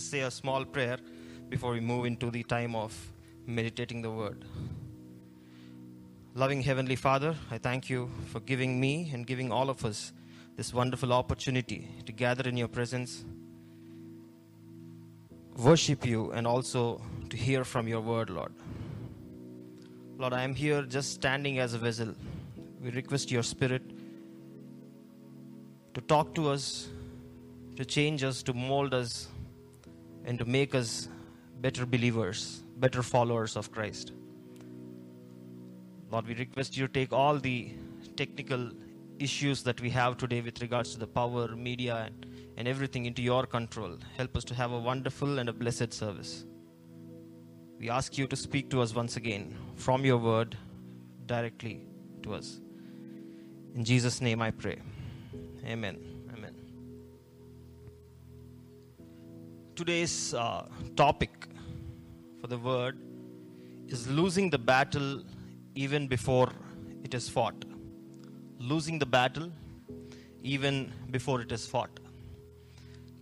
us say a small prayer before we move into the time of meditating the word. Loving Heavenly Father, I thank you for giving me and giving all of us this wonderful opportunity to gather in your presence, worship you, and also to hear from your word, Lord. Lord, I am here just standing as a vessel. We request your spirit to talk to us, to change us, to mold us, and to make us better believers, better followers of Christ. Lord, we request you to take all the technical issues that we have today with regards to the power, media, and, and everything into your control. Help us to have a wonderful and a blessed service. We ask you to speak to us once again from your word directly to us. In Jesus' name I pray. Amen. Today's uh, topic for the word is losing the battle even before it is fought. Losing the battle even before it is fought.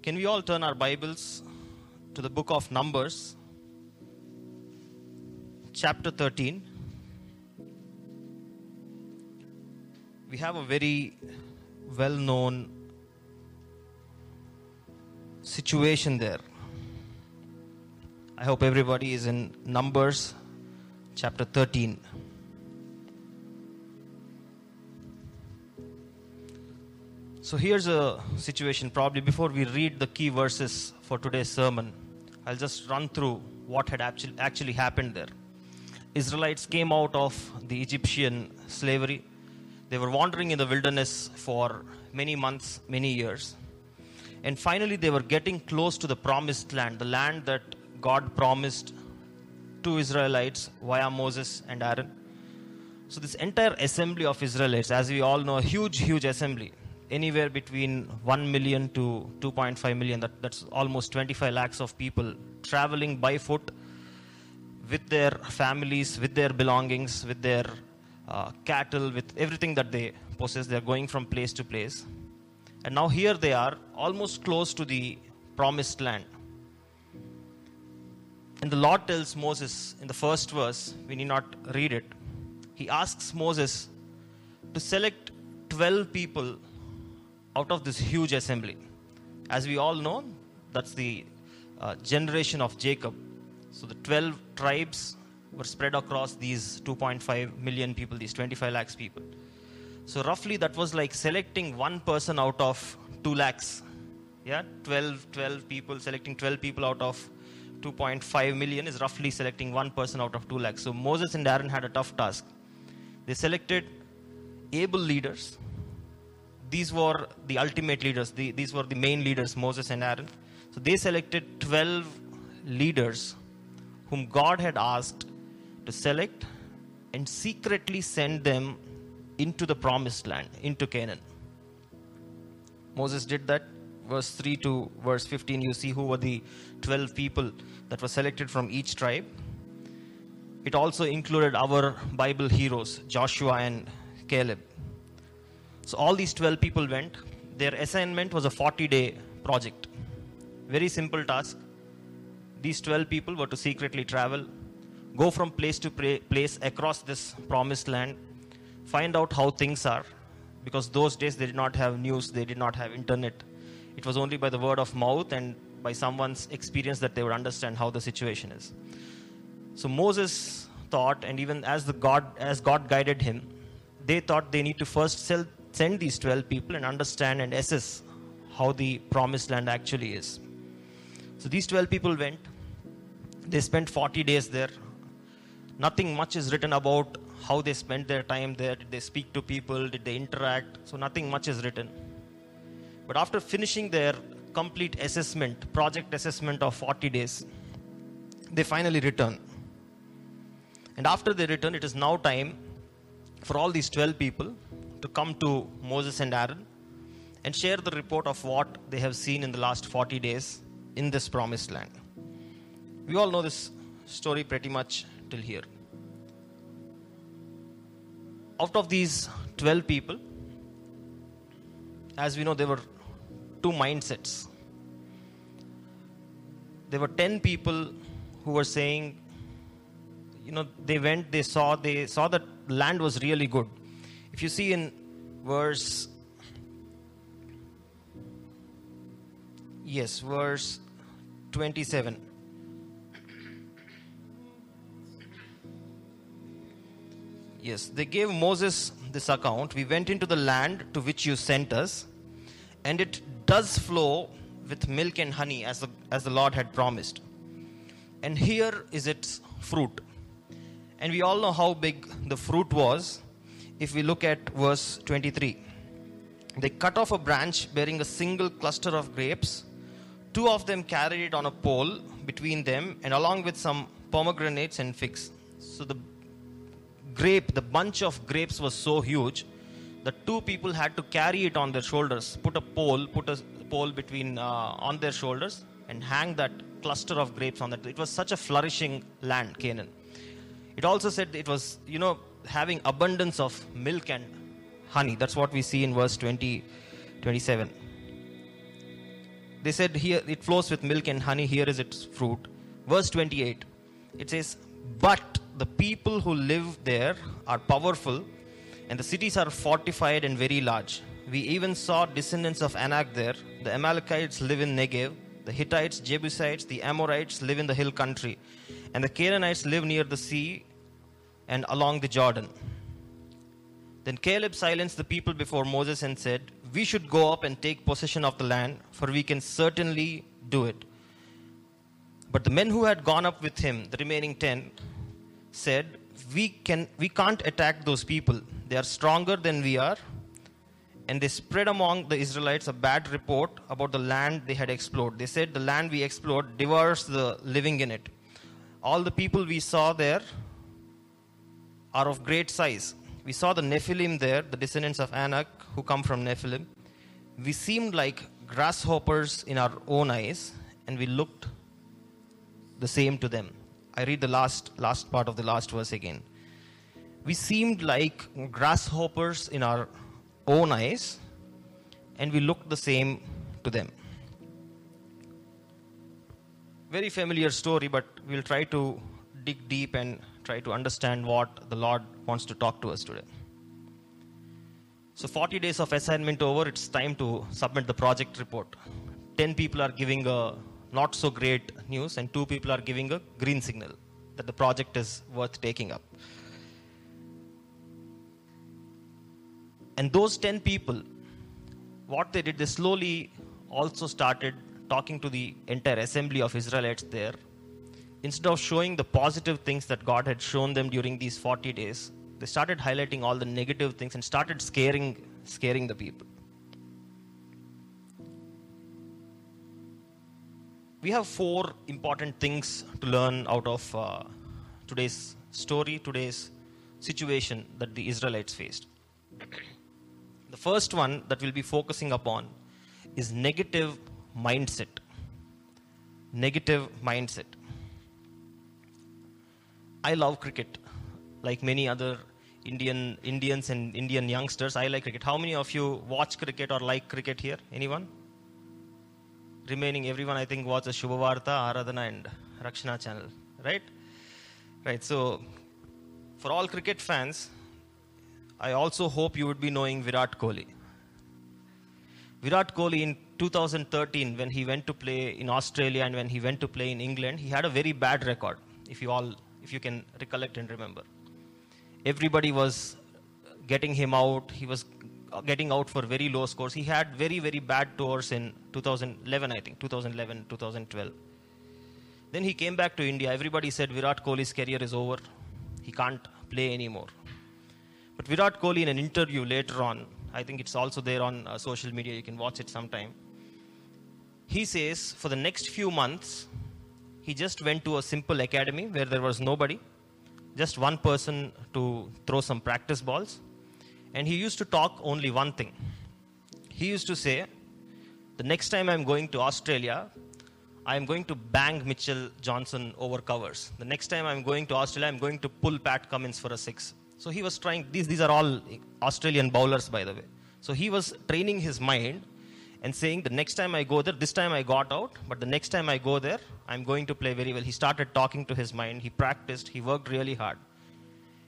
Can we all turn our Bibles to the book of Numbers, chapter 13? We have a very well known situation there. I hope everybody is in Numbers chapter 13. So here's a situation. Probably before we read the key verses for today's sermon, I'll just run through what had actually, actually happened there. Israelites came out of the Egyptian slavery. They were wandering in the wilderness for many months, many years. And finally, they were getting close to the promised land, the land that God promised to Israelites via Moses and Aaron. So, this entire assembly of Israelites, as we all know, a huge, huge assembly, anywhere between 1 million to 2.5 million, that, that's almost 25 lakhs of people traveling by foot with their families, with their belongings, with their uh, cattle, with everything that they possess. They're going from place to place. And now here they are, almost close to the promised land. And the Lord tells Moses in the first verse, we need not read it. He asks Moses to select 12 people out of this huge assembly. As we all know, that's the uh, generation of Jacob. So the 12 tribes were spread across these 2.5 million people, these 25 lakhs people. So roughly that was like selecting one person out of 2 lakhs. Yeah, 12, 12 people, selecting 12 people out of 2.5 million is roughly selecting one person out of 2 lakhs. So Moses and Aaron had a tough task. They selected able leaders. These were the ultimate leaders. The, these were the main leaders, Moses and Aaron. So they selected 12 leaders whom God had asked to select and secretly send them into the promised land, into Canaan. Moses did that. Verse 3 to verse 15, you see who were the 12 people that were selected from each tribe. It also included our Bible heroes, Joshua and Caleb. So all these 12 people went. Their assignment was a 40 day project. Very simple task. These 12 people were to secretly travel, go from place to place across this promised land, find out how things are. Because those days they did not have news, they did not have internet. It was only by the word of mouth and by someone's experience that they would understand how the situation is. So Moses thought, and even as the God as God guided him, they thought they need to first sell, send these 12 people and understand and assess how the promised land actually is. So these 12 people went. They spent 40 days there. Nothing much is written about how they spent their time there. Did they speak to people? Did they interact? So nothing much is written. But after finishing their complete assessment, project assessment of 40 days, they finally return. And after they return, it is now time for all these 12 people to come to Moses and Aaron and share the report of what they have seen in the last 40 days in this promised land. We all know this story pretty much till here. Out of these 12 people, as we know, there were two mindsets. there were 10 people who were saying, you know, they went, they saw, they saw that land was really good. If you see in verse, yes, verse 27. Yes, they gave Moses this account. We went into the land to which you sent us, and it does flow with milk and honey as the, as the Lord had promised. And here is its fruit. And we all know how big the fruit was if we look at verse 23. They cut off a branch bearing a single cluster of grapes. Two of them carried it on a pole between them, and along with some pomegranates and figs. So the grape, the bunch of grapes was so huge that two people had to carry it on their shoulders, put a pole, put a pole between uh, on their shoulders, and hang that cluster of grapes on that. It was such a flourishing land, Canaan. It also said it was, you know, having abundance of milk and honey. That's what we see in verse 20, 27. They said here it flows with milk and honey. Here is its fruit. Verse 28. It says, But the people who live there are powerful, and the cities are fortified and very large. We even saw descendants of Anak there. The Amalekites live in Negev. The Hittites, Jebusites, the Amorites live in the hill country. And the Canaanites live near the sea and along the Jordan. Then Caleb silenced the people before Moses and said, We should go up and take possession of the land, for we can certainly do it. But the men who had gone up with him, the remaining ten, said, We, can, we can't attack those people. They are stronger than we are. And they spread among the Israelites a bad report about the land they had explored. They said, The land we explored devours the living in it. All the people we saw there are of great size. We saw the Nephilim there, the descendants of Anak who come from Nephilim. We seemed like grasshoppers in our own eyes, and we looked the same to them. I read the last, last part of the last verse again. We seemed like grasshoppers in our own eyes, and we looked the same to them. Very familiar story, but we'll try to dig deep and try to understand what the Lord wants to talk to us today. So, 40 days of assignment over, it's time to submit the project report. 10 people are giving a not so great news, and 2 people are giving a green signal that the project is worth taking up. And those 10 people, what they did, they slowly also started talking to the entire assembly of Israelites there instead of showing the positive things that God had shown them during these 40 days, they started highlighting all the negative things and started scaring, scaring the people. We have four important things to learn out of uh, today's story, today's situation that the Israelites faced. the first one that we'll be focusing upon is negative mindset. Negative mindset. I love cricket, like many other Indian Indians and Indian youngsters. I like cricket. How many of you watch cricket or like cricket here? Anyone? Remaining everyone, I think, watches Shubhavarta, Aradhana, and Rakshana channel, right? Right. So, for all cricket fans, I also hope you would be knowing Virat Kohli. Virat Kohli in 2013, when he went to play in Australia and when he went to play in England, he had a very bad record. If you all if you can recollect and remember. Everybody was getting him out. He was getting out for very low scores. He had very, very bad tours in 2011, I think, 2011, 2012. Then he came back to India. Everybody said Virat Kohli's career is over. He can't play anymore. But Virat Kohli, in an interview later on, I think it's also there on uh, social media, you can watch it sometime. He says, for the next few months, he just went to a simple academy where there was nobody, just one person to throw some practice balls. And he used to talk only one thing. He used to say, The next time I'm going to Australia, I'm going to bang Mitchell Johnson over covers. The next time I'm going to Australia, I'm going to pull Pat Cummins for a six. So he was trying, these, these are all Australian bowlers, by the way. So he was training his mind and saying, The next time I go there, this time I got out, but the next time I go there, I'm going to play very well. He started talking to his mind, he practiced, he worked really hard.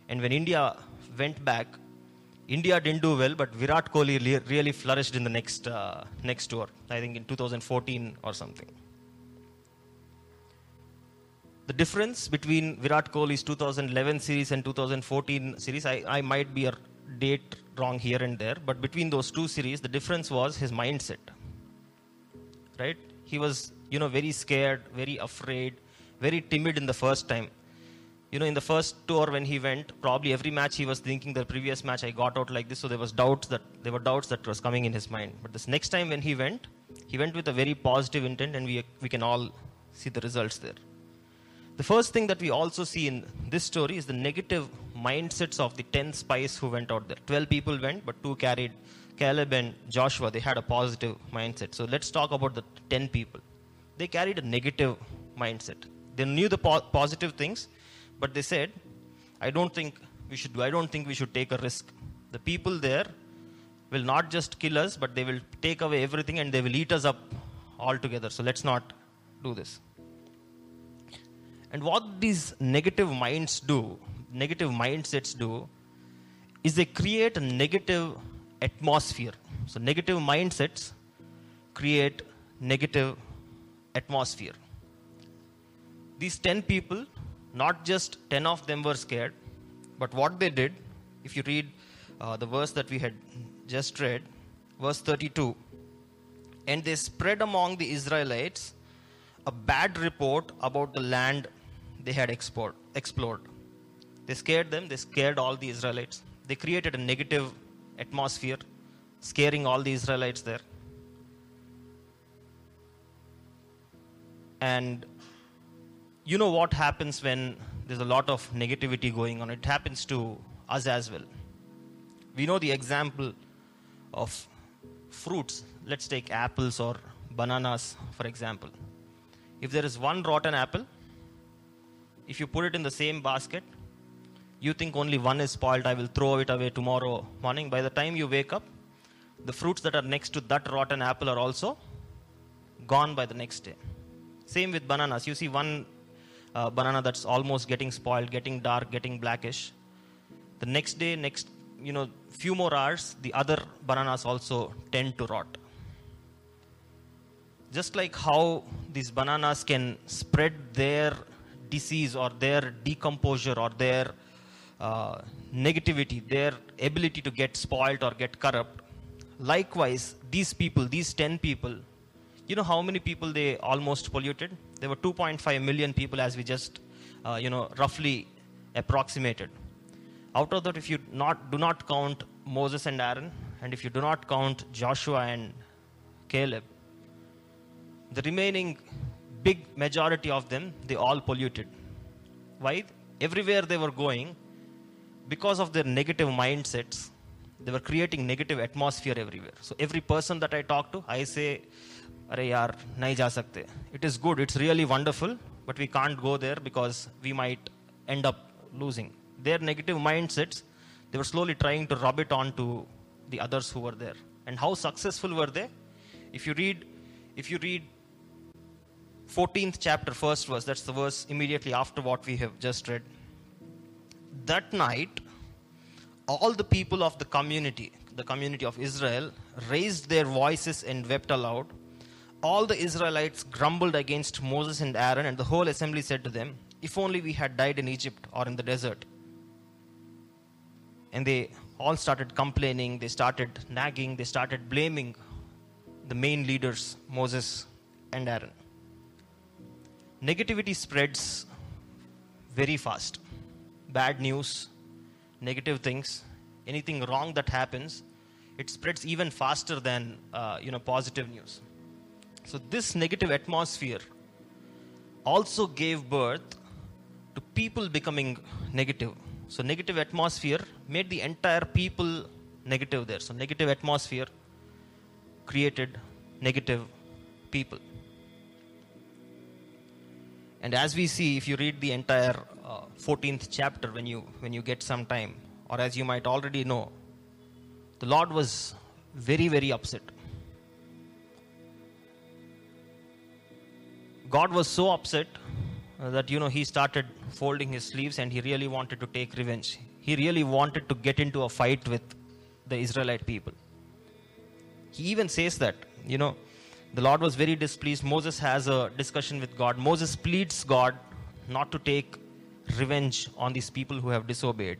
And when India went back, India didn't do well, but Virat Kohli really flourished in the next, uh, next tour, I think in 2014 or something. The difference between Virat Kohli's 2011 series and 2014 series, I, I might be a date wrong here and there, but between those two series, the difference was his mindset. Right? He was, you know, very scared, very afraid, very timid in the first time. You know, in the first tour when he went, probably every match he was thinking the previous match I got out like this, so there was doubts that there were doubts that was coming in his mind. But this next time when he went, he went with a very positive intent, and we we can all see the results there. The first thing that we also see in this story is the negative mindsets of the 10 spies who went out there. 12 people went, but two carried Caleb and Joshua. They had a positive mindset. So let's talk about the 10 people. They carried a negative mindset. They knew the po- positive things, but they said, I don't think we should do, I don't think we should take a risk. The people there will not just kill us, but they will take away everything and they will eat us up altogether. So let's not do this. And what these negative minds do, negative mindsets do, is they create a negative atmosphere. So, negative mindsets create negative atmosphere. These 10 people, not just 10 of them were scared, but what they did, if you read uh, the verse that we had just read, verse 32, and they spread among the Israelites a bad report about the land they had explored. explored. They scared them, they scared all the Israelites. They created a negative atmosphere, scaring all the Israelites there. And you know what happens when there's a lot of negativity going on? It happens to us as well. We know the example of fruits. Let's take apples or bananas, for example. If there is one rotten apple, if you put it in the same basket, you think only one is spoiled, I will throw it away tomorrow morning. By the time you wake up, the fruits that are next to that rotten apple are also gone by the next day. Same with bananas. You see one uh, banana that's almost getting spoiled, getting dark, getting blackish. The next day, next, you know, few more hours, the other bananas also tend to rot. Just like how these bananas can spread their disease or their decomposure or their uh, negativity, their ability to get spoiled or get corrupt. Likewise, these people, these 10 people, you know how many people they almost polluted? There were 2.5 million people, as we just, uh, you know, roughly approximated. Out of that, if you not do not count Moses and Aaron, and if you do not count Joshua and Caleb, the remaining big majority of them, they all polluted. Why? Everywhere they were going, because of their negative mindsets, they were creating negative atmosphere everywhere. So every person that I talk to, I say, Yaar, nahi ja sakte. It is good, it's really wonderful, but we can't go there because we might end up losing. Their negative mindsets, they were slowly trying to rub it on to the others who were there. And how successful were they? If you read, if you read 14th chapter, first verse, that's the verse immediately after what we have just read. That night, all the people of the community, the community of Israel, raised their voices and wept aloud. All the Israelites grumbled against Moses and Aaron, and the whole assembly said to them, If only we had died in Egypt or in the desert. And they all started complaining, they started nagging, they started blaming the main leaders, Moses and Aaron negativity spreads very fast. Bad news, negative things, anything wrong that happens, it spreads even faster than uh, you know positive news. So this negative atmosphere also gave birth to people becoming negative. So negative atmosphere made the entire people negative there. So negative atmosphere created negative people. And as we see, if you read the entire uh, 14th chapter when you, when you get some time, or as you might already know, the Lord was very, very upset. God was so upset that, you know, he started folding his sleeves and he really wanted to take revenge. He really wanted to get into a fight with the Israelite people. He even says that, you know, the Lord was very displeased. Moses has a discussion with God. Moses pleads God not to take revenge on these people who have disobeyed.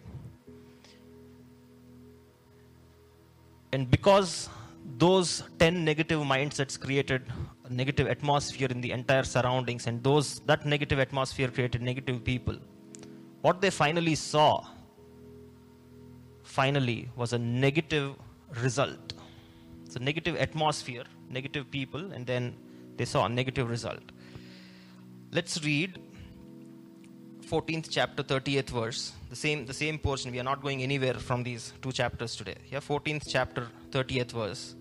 And because those 10 negative mindsets created negative atmosphere in the entire surroundings and those that negative atmosphere created negative people. What they finally saw finally was a negative result. So negative atmosphere negative people and then they saw a negative result. Let's read 14th chapter 30th verse. The same the same portion. We are not going anywhere from these two chapters today. Yeah 14th chapter 30th verse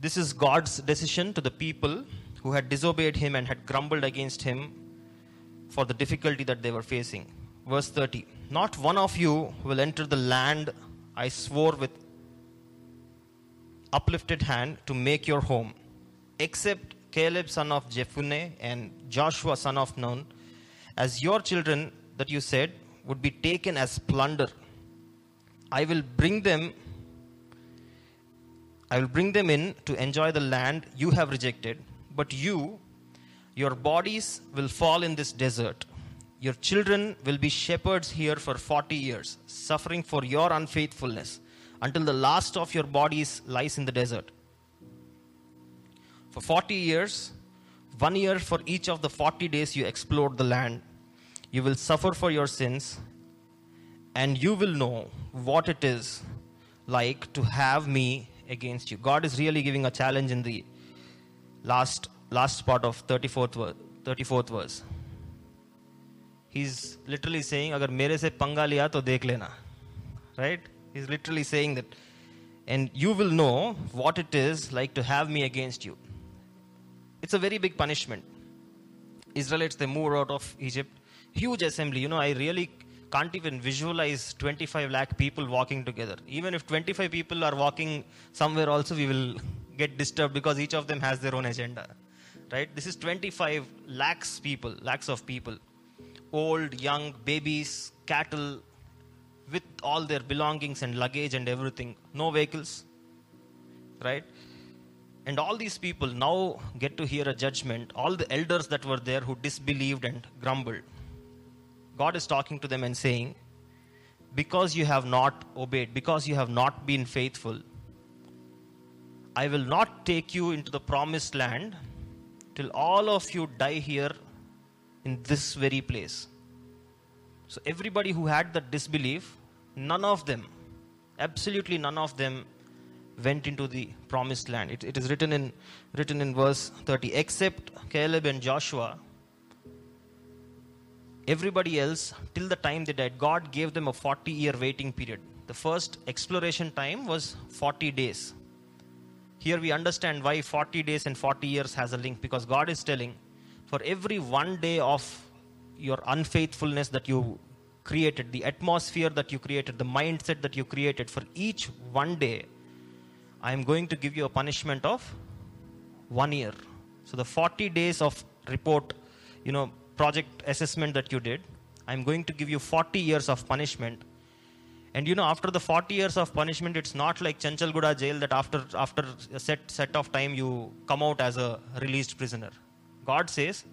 this is God's decision to the people who had disobeyed him and had grumbled against him for the difficulty that they were facing. Verse 30 Not one of you will enter the land I swore with uplifted hand to make your home, except Caleb son of Jephunneh and Joshua son of Nun, as your children that you said would be taken as plunder. I will bring them I will bring them in to enjoy the land you have rejected, but you, your bodies will fall in this desert. Your children will be shepherds here for 40 years, suffering for your unfaithfulness, until the last of your bodies lies in the desert. For 40 years, one year for each of the 40 days you explored the land, you will suffer for your sins, and you will know what it is like to have me against you. God is really giving a challenge in the last last part of 34th, 34th verse. He's literally saying, Agar mere se panga liya to dekh lena. Right? He's literally saying that, and you will know what it is like to have me against you. It's a very big punishment. Israelites, they move out of Egypt. Huge assembly. You know, I really can't even visualize 25 lakh people walking together. Even if 25 people are walking somewhere, also we will get disturbed because each of them has their own agenda. Right? This is 25 lakhs people, lakhs of people, old, young, babies, cattle, with all their belongings and luggage and everything. No vehicles. Right? And all these people now get to hear a judgment. All the elders that were there who disbelieved and grumbled God is talking to them and saying, Because you have not obeyed, because you have not been faithful, I will not take you into the promised land till all of you die here in this very place. So, everybody who had that disbelief, none of them, absolutely none of them, went into the promised land. It, it is written in, written in verse 30 except Caleb and Joshua, everybody else till the time they died god gave them a 40 year waiting period. The first exploration time was 40 days. Here we understand why 40 days and 40 years has a link because god is telling for every one day of your unfaithfulness that you created the atmosphere that you created the mindset that you created for each one day i am going to give you a punishment of one year. So the 40 days of report you know project assessment that you did, I'm going to give you 40 years of punishment. And you know, after the 40 years of punishment, it's not like Chanchalguda jail that after, after a set, set of time you come out as a released prisoner. God says,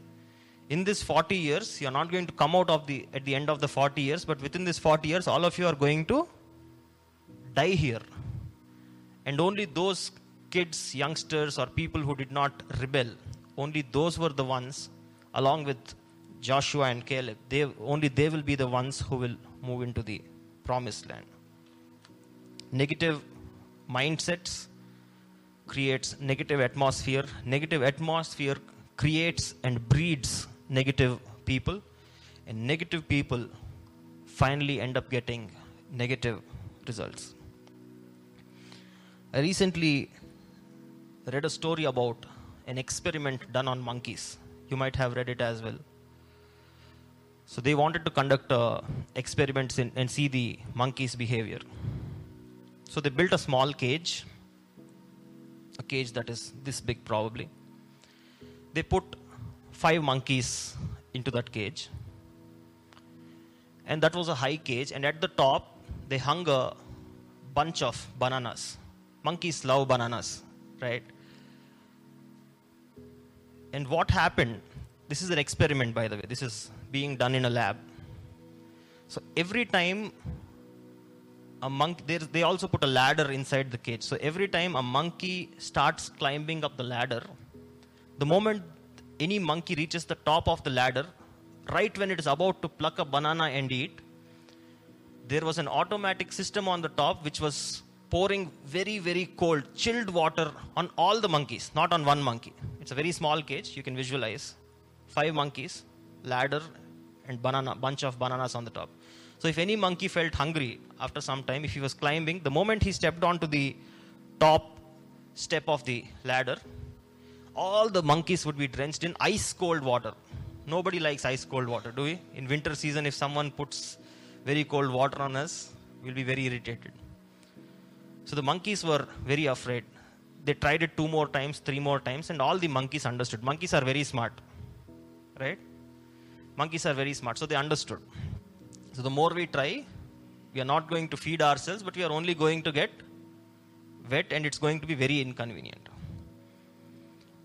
in this 40 years, you're not going to come out of the, at the end of the 40 years, but within this 40 years, all of you are going to die here. And only those kids, youngsters, or people who did not rebel, only those were the ones, along with Joshua and Caleb, they, only they will be the ones who will move into the promised land. Negative mindsets creates negative atmosphere. Negative atmosphere creates and breeds negative people. And negative people finally end up getting negative results. I recently read a story about an experiment done on monkeys. You might have read it as well. So they wanted to conduct uh, experiments in, and see the monkey's behavior. So they built a small cage, a cage that is this big probably. they put five monkeys into that cage. And that was a high cage, and at the top, they hung a bunch of bananas. Monkeys love bananas, right? And what happened? This is an experiment, by the way. This is being done in a lab. So every time a monkey, they also put a ladder inside the cage. So every time a monkey starts climbing up the ladder, the moment any monkey reaches the top of the ladder, right when it is about to pluck a banana and eat, there was an automatic system on the top which was pouring very, very cold, chilled water on all the monkeys, not on one monkey. It's a very small cage, you can visualize. Five monkeys, ladder, and banana, bunch of bananas on the top. So if any monkey felt hungry after some time, if he was climbing, the moment he stepped onto the top step of the ladder, all the monkeys would be drenched in ice cold water. Nobody likes ice cold water, do we? In winter season, if someone puts very cold water on us, we'll be very irritated. So the monkeys were very afraid. They tried it two more times, three more times, and all the monkeys understood. Monkeys are very smart, right? Monkeys are very smart, so they understood. So the more we try, we are not going to feed ourselves, but we are only going to get wet, and it's going to be very inconvenient.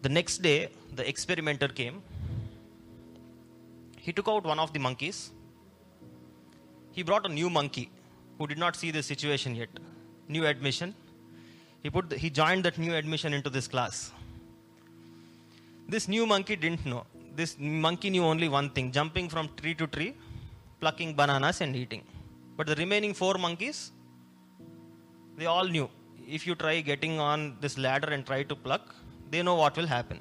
The next day, the experimenter came he took out one of the monkeys. He brought a new monkey who did not see the situation yet. New admission. He, put the, he joined that new admission into this class. This new monkey didn't know. This monkey knew only one thing jumping from tree to tree, plucking bananas and eating. But the remaining four monkeys, they all knew. If you try getting on this ladder and try to pluck, they know what will happen.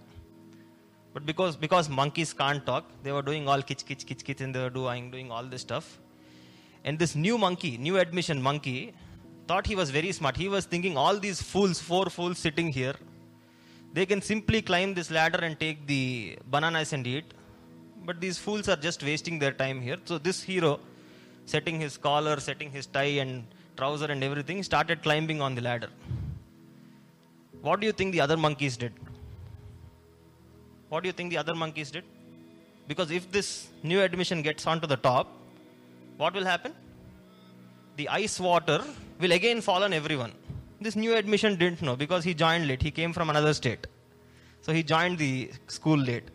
But because because monkeys can't talk, they were doing all kitch kitch kitch kitch and they were doing doing all this stuff. And this new monkey, new admission monkey, thought he was very smart. He was thinking all these fools, four fools sitting here, they can simply climb this ladder and take the bananas and eat. But these fools are just wasting their time here. So this hero, setting his collar, setting his tie and trouser and everything, started climbing on the ladder. What do you think the other monkeys did? What do you think the other monkeys did? Because if this new admission gets onto the top, what will happen? The ice water will again fall on everyone. This new admission didn't know because he joined late. He came from another state. So he joined the school late.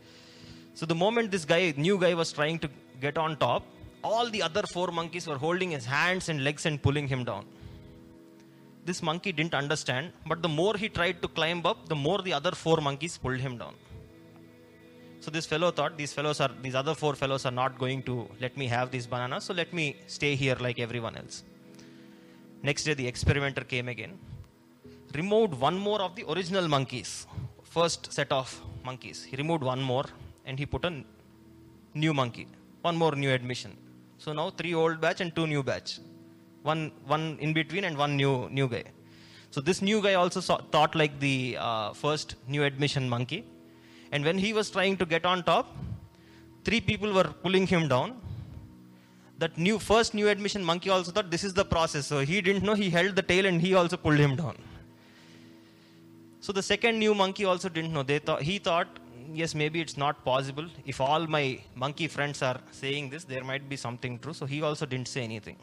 So the moment this guy, new guy, was trying to get on top, all the other four monkeys were holding his hands and legs and pulling him down. This monkey didn't understand, but the more he tried to climb up, the more the other four monkeys pulled him down. So this fellow thought these fellows are these other four fellows are not going to let me have these bananas, so let me stay here like everyone else. Next day the experimenter came again, removed one more of the original monkeys, first set of monkeys. He removed one more and he put a new monkey, one more new admission. So now three old batch and two new batch, one one in between and one new new guy. So this new guy also saw, thought like the uh, first new admission monkey and when he was trying to get on top, three people were pulling him down. That new first new admission monkey also thought this is the process. So he didn't know he held the tail and he also pulled him down. So the second new monkey also didn't know. They thought he thought, yes, maybe it's not possible. If all my monkey friends are saying this, there might be something true. So he also didn't say anything.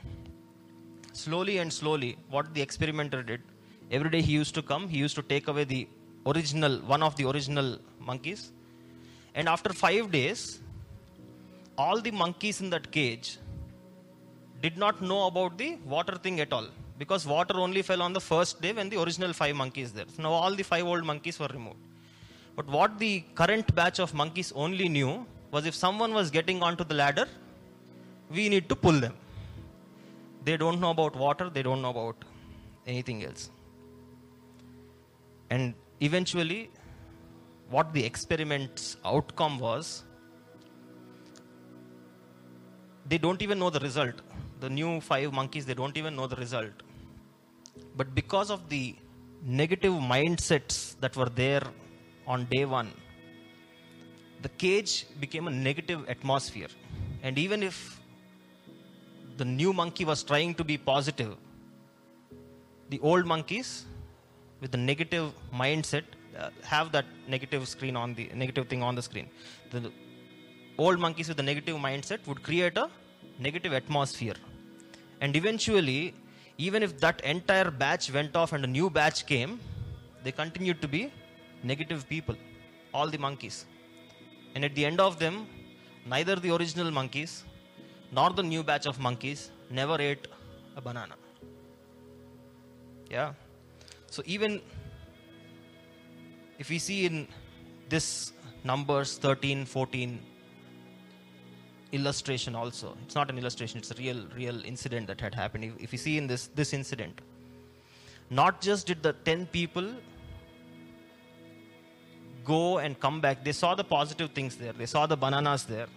Slowly and slowly, what the experimenter did, every day he used to come, he used to take away the original, one of the original monkeys. And after five days, all the monkeys in that cage did not know about the water thing at all because water only fell on the first day when the original five monkeys there. So now all the five old monkeys were removed. But what the current batch of monkeys only knew was if someone was getting onto the ladder, we need to pull them. They don't know about water, they don't know about anything else. And eventually, what the experiment's outcome was, they don't even know the result. The new five monkeys, they don't even know the result. But because of the negative mindsets that were there on day one, the cage became a negative atmosphere. And even if the new monkey was trying to be positive, the old monkeys with the negative mindset uh, have that negative screen on the negative thing on the screen. The old monkeys with the negative mindset would create a negative atmosphere. And eventually, even if that entire batch went off and a new batch came, they continued to be negative people, all the monkeys. And at the end of them, neither the original monkeys nor the new batch of monkeys never ate a banana. Yeah. So even if we see in this numbers 13, 14 illustration also, it's not an illustration, it's a real, real incident that had happened. If, if you see in this, this incident, not just did the 10 people go and come back, they saw the positive things there, they saw the bananas there,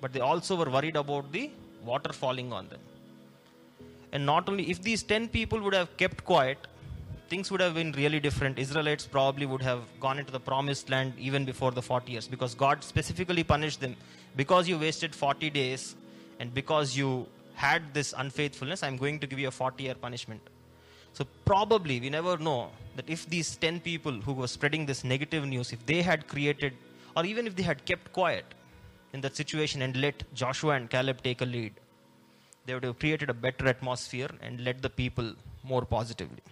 but they also were worried about the water falling on them. And not only, if these 10 people would have kept quiet, things would have been really different. Israelites probably would have gone into the promised land even before the 40 years because God specifically punished them. Because you wasted 40 days and because you had this unfaithfulness, I'm going to give you a 40 year punishment. So, probably, we never know that if these 10 people who were spreading this negative news, if they had created, or even if they had kept quiet in that situation and let Joshua and Caleb take a lead, they would have created a better atmosphere and led the people more positively.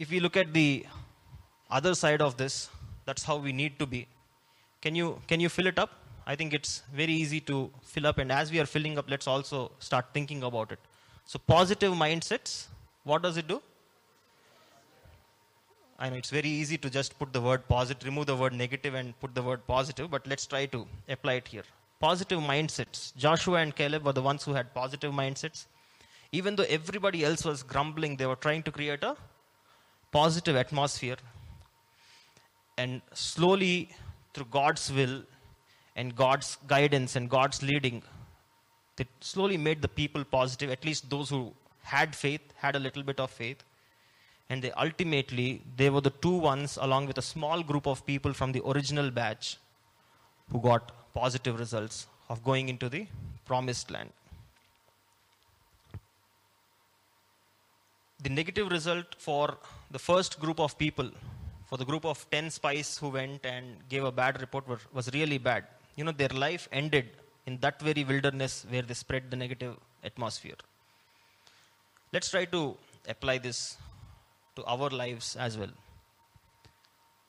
If we look at the other side of this, that's how we need to be. Can you, can you fill it up? I think it's very easy to fill up, and as we are filling up, let's also start thinking about it. So, positive mindsets, what does it do? I know it's very easy to just put the word positive, remove the word negative, and put the word positive, but let's try to apply it here positive mindsets. Joshua and Caleb were the ones who had positive mindsets. Even though everybody else was grumbling, they were trying to create a positive atmosphere. And slowly, through God's will and God's guidance and God's leading, they slowly made the people positive, at least those who had faith, had a little bit of faith. And they ultimately, they were the two ones, along with a small group of people from the original batch, who got positive results of going into the promised land. The negative result for the first group of people, for the group of 10 spies who went and gave a bad report, were, was really bad. You know, their life ended in that very wilderness where they spread the negative atmosphere. Let's try to apply this to our lives as well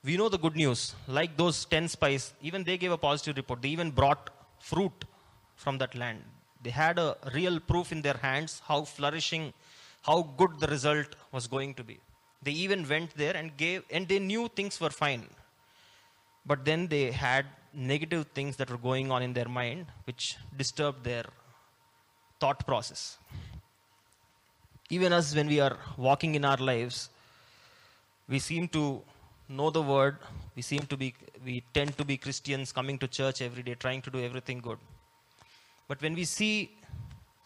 we know the good news. Like those 10 spies, even they gave a positive report. They even brought fruit from that land. They had a real proof in their hands how flourishing, how good the result was going to be. They even went there and gave, and they knew things were fine. But then they had negative things that were going on in their mind, which disturbed their thought process. Even us, when we are walking in our lives, we seem to know the word. We seem to be, we tend to be Christians coming to church every day, trying to do everything good. But when we see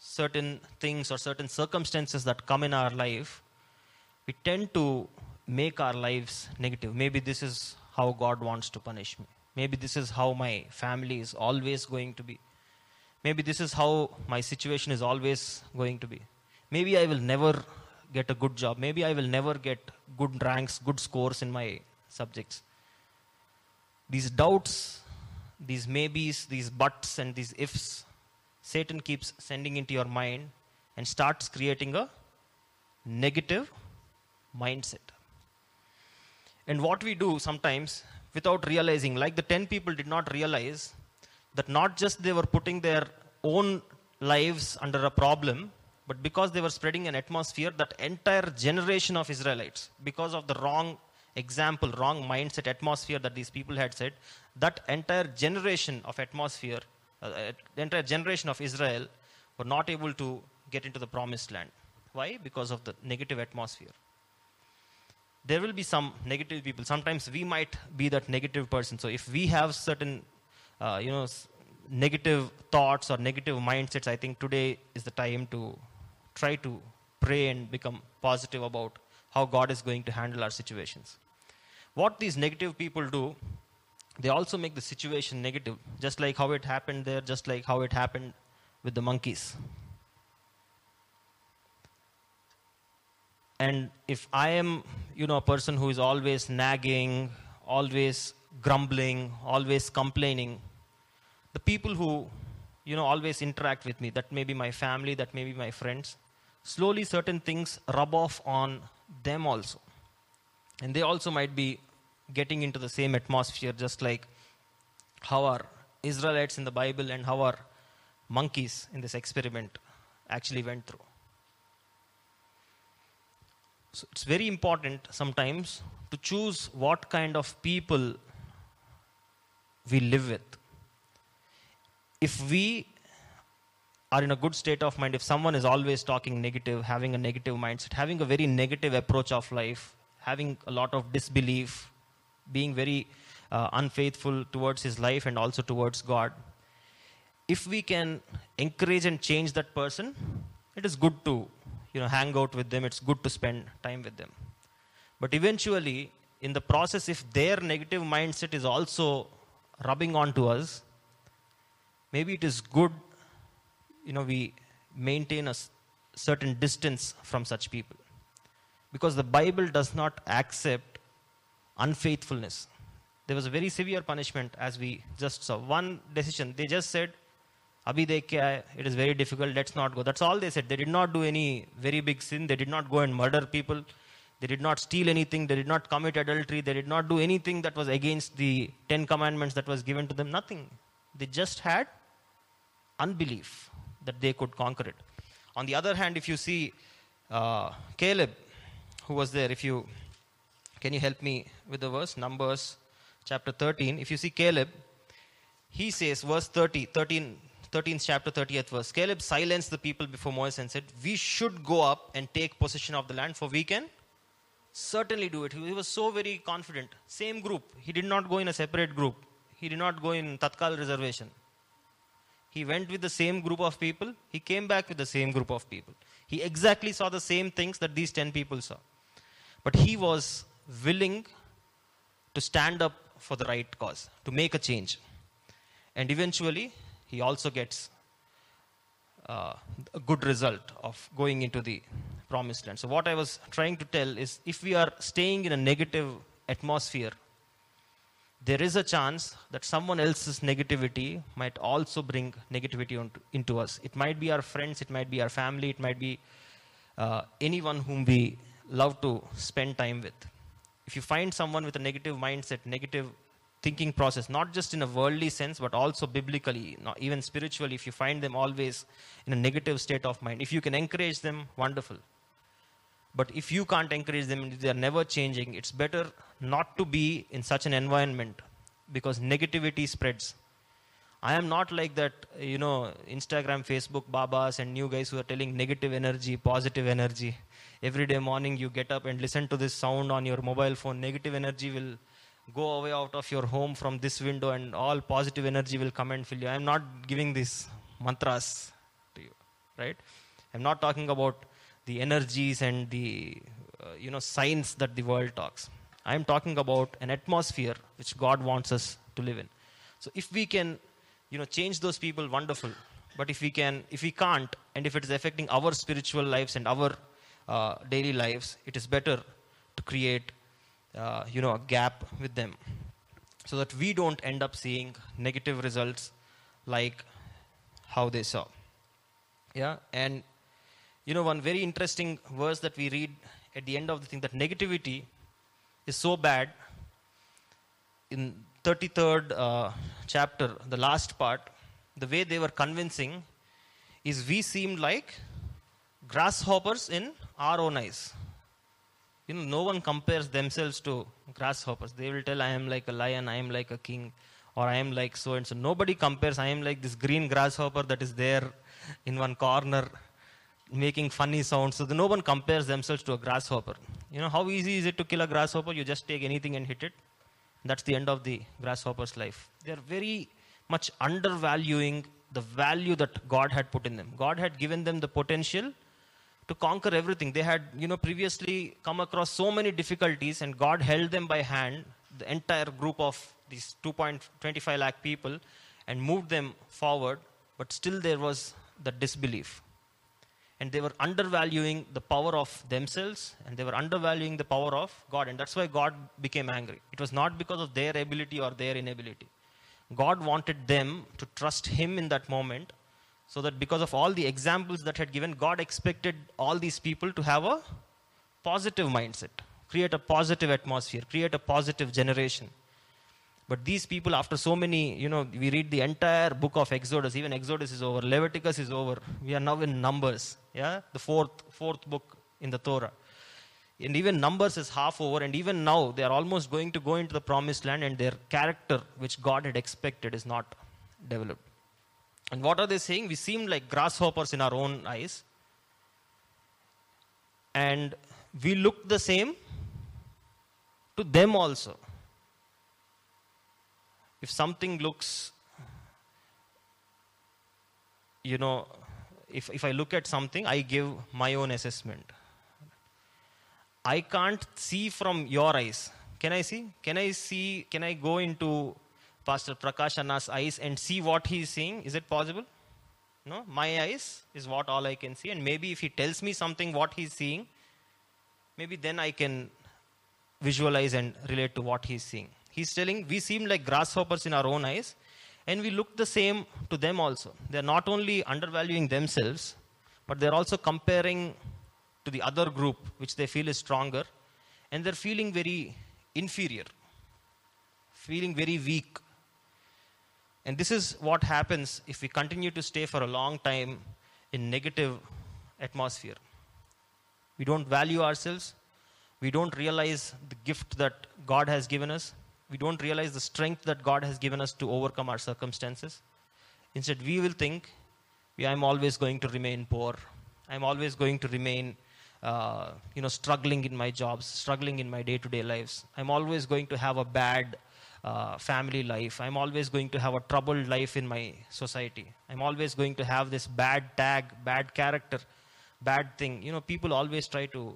certain things or certain circumstances that come in our life, we tend to make our lives negative. Maybe this is how God wants to punish me. Maybe this is how my family is always going to be. Maybe this is how my situation is always going to be. Maybe I will never get a good job. Maybe I will never get good ranks, good scores in my subjects. These doubts, these maybes, these buts, and these ifs, Satan keeps sending into your mind and starts creating a negative mindset. And what we do sometimes without realizing, like the 10 people did not realize that not just they were putting their own lives under a problem, but because they were spreading an atmosphere, that entire generation of Israelites, because of the wrong example, wrong mindset, atmosphere that these people had said, that entire generation of atmosphere, uh, uh, the entire generation of Israel were not able to get into the promised land. Why? Because of the negative atmosphere. There will be some negative people. Sometimes we might be that negative person. So if we have certain, uh, you know, negative thoughts or negative mindsets, I think today is the time to try to pray and become positive about how God is going to handle our situations what these negative people do, they also make the situation negative, just like how it happened there, just like how it happened with the monkeys. And if I am, you know, a person who is always nagging, always grumbling, always complaining, the people who, you know, always interact with me, that may be my family, that may be my friends, slowly certain things rub off on them also. And they also might be getting into the same atmosphere, just like how our Israelites in the Bible and how our monkeys in this experiment actually went through. So it's very important sometimes to choose what kind of people we live with. If we are in a good state of mind, if someone is always talking negative, having a negative mindset, having a very negative approach of life, having a lot of disbelief, being very uh, unfaithful towards his life and also towards God, if we can encourage and change that person, it is good to you know hang out with them. It's good to spend time with them. But eventually, in the process, if their negative mindset is also rubbing onto us, maybe it is good, you know, we maintain a certain distance from such people. Because the Bible does not accept unfaithfulness. There was a very severe punishment as we just saw. One decision, they just said, Abhi dekh ke it is very difficult, let's not go. That's all they said. They did not do any very big sin. They did not go and murder people. They did not steal anything. They did not commit adultery. They did not do anything that was against the Ten Commandments that was given to them. Nothing. They just had unbelief that they could conquer it. On the other hand, if you see uh, Caleb, who was there, if you can you help me with the verse? Numbers chapter 13. If you see Caleb, he says, verse 30, 13, 13th chapter, 30th verse. Caleb silenced the people before Moses and said, We should go up and take possession of the land, for we can certainly do it. He was so very confident. Same group. He did not go in a separate group, he did not go in Tatkal reservation. He went with the same group of people, he came back with the same group of people. He exactly saw the same things that these 10 people saw. But he was willing to stand up for the right cause, to make a change. And eventually, he also gets uh, a good result of going into the promised land. So, what I was trying to tell is if we are staying in a negative atmosphere, there is a chance that someone else's negativity might also bring negativity into us. It might be our friends, it might be our family, it might be uh, anyone whom we love to spend time with. If you find someone with a negative mindset, negative thinking process, not just in a worldly sense, but also biblically, even spiritually, if you find them always in a negative state of mind, if you can encourage them, wonderful. But if you can't encourage them, they are never changing, it's better not to be in such an environment because negativity spreads. I am not like that, you know, Instagram, Facebook, Babas, and new guys who are telling negative energy, positive energy. Every day morning you get up and listen to this sound on your mobile phone. Negative energy will go away out of your home from this window, and all positive energy will come and fill you. I am not giving these mantras to you, right? I'm not talking about the energies and the uh, you know signs that the world talks. I am talking about an atmosphere which God wants us to live in. So if we can, you know, change those people, wonderful. But if we can, if we can't, and if it is affecting our spiritual lives and our uh, daily lives, it is better to create, uh, you know, a gap with them, so that we don't end up seeing negative results like how they saw. Yeah, and you know, one very interesting verse that we read at the end of the thing that negativity is so bad. In 33rd uh, chapter, the last part, the way they were convincing is we seemed like grasshoppers in our own eyes. You know, no one compares themselves to grasshoppers. They will tell, I am like a lion, I am like a king, or I am like so and so. Nobody compares, I am like this green grasshopper that is there in one corner making funny sounds. So no one compares themselves to a grasshopper. You know, how easy is it to kill a grasshopper? You just take anything and hit it. That's the end of the grasshopper's life. They are very much undervaluing the value that God had put in them. God had given them the potential to conquer everything. They had, you know, previously come across so many difficulties, and God held them by hand, the entire group of these 2.25 lakh people, and moved them forward. But still, there was the disbelief. And and they were undervaluing the power of themselves and they were undervaluing the power of God. And that's why God became angry. It was not because of their ability or their inability. God wanted them to trust Him in that moment so that because of all the examples that had given, God expected all these people to have a positive mindset, create a positive atmosphere, create a positive generation. But these people, after so many, you know, we read the entire book of Exodus, even Exodus is over, Leviticus is over. We are now in Numbers, yeah, the fourth, fourth book in the Torah. And even Numbers is half over, and even now they are almost going to go into the promised land, and their character, which God had expected, is not developed. And what are they saying? We seem like grasshoppers in our own eyes. And we look the same to them also. If something looks you know if, if i look at something i give my own assessment. I can't see from your eyes. Can i see? Can i see? Can i go into pastor prakash anna's eyes and see what he is seeing. Is it possible? No? My eyes is what all i can see. And maybe if he tells me something what he's seeing maybe then i can visualize and relate to what he's seeing. He's telling we seem like grasshoppers in our own eyes, and we look the same to them also. They're not only undervaluing themselves, but they're also comparing to the other group, which they feel is stronger, and they're feeling very inferior, feeling very weak. And this is what happens if we continue to stay for a long time in negative atmosphere. We don't value ourselves. We don't realize the gift that God has given us we don't realize the strength that God has given us to overcome our circumstances. Instead, we will think, I'm always going to remain poor. I'm always going to remain, uh, you know, struggling in my jobs, struggling in my day-to-day lives. I'm always going to have a bad uh, family life. I'm always going to have a troubled life in my society. I'm always going to have this bad tag, bad character, bad thing. You know, people always try to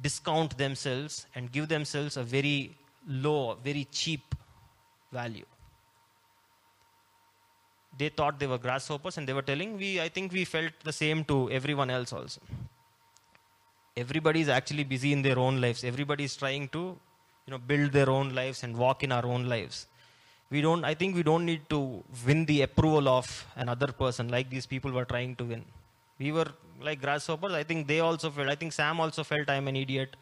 discount themselves and give themselves a very low, very cheap value. They thought they were grasshoppers and they were telling, we, I think we felt the same to everyone else also. Everybody is actually busy in their own lives. Everybody is trying to you know, build their own lives and walk in our own lives. We don't, I think we don't need to win the approval of another person like these people were trying to win. We were like grasshoppers. I think they also felt, I think Sam also felt I'm an idiot.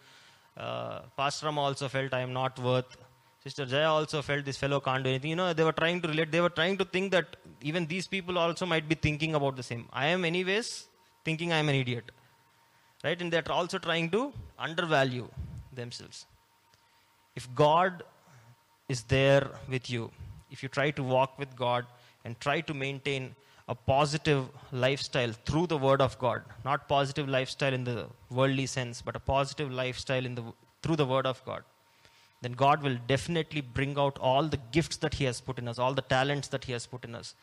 Uh, Pastor also felt I am not worth. Sister Jaya also felt this fellow can't do anything. You know, they were trying to relate. They were trying to think that even these people also might be thinking about the same. I am, anyways, thinking I am an idiot. Right? And they're also trying to undervalue themselves. If God is there with you, if you try to walk with God and try to maintain a positive lifestyle through the word of god not positive lifestyle in the worldly sense but a positive lifestyle in the through the word of god then god will definitely bring out all the gifts that he has put in us all the talents that he has put in us.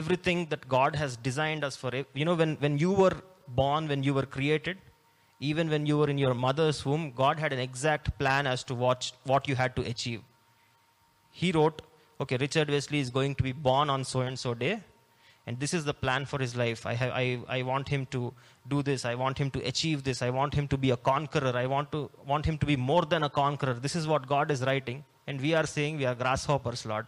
Everything that god has designed us for you know when when you were born when you were created even when you were in your mother's womb god had an exact plan as to what what you had to achieve he wrote okay richard wesley is going to be born on so and so day and this is the plan for his life. I, have, I, I want him to do this. I want him to achieve this. I want him to be a conqueror. I want, to, want him to be more than a conqueror. This is what God is writing. And we are saying we are grasshoppers, Lord.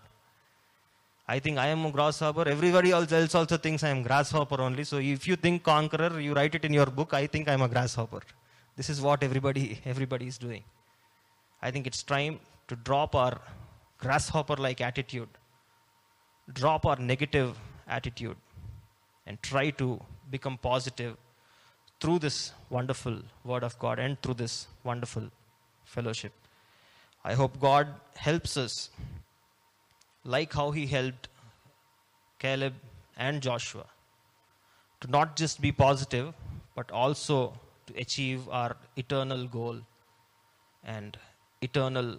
I think I am a grasshopper. Everybody else also thinks I am grasshopper only. So if you think conqueror, you write it in your book. I think I am a grasshopper. This is what everybody, everybody is doing. I think it's time to drop our grasshopper-like attitude, drop our negative attitude and try to become positive through this wonderful Word of God and through this wonderful fellowship. I hope God helps us, like how He helped Caleb and Joshua, to not just be positive, but also to achieve our eternal goal and eternal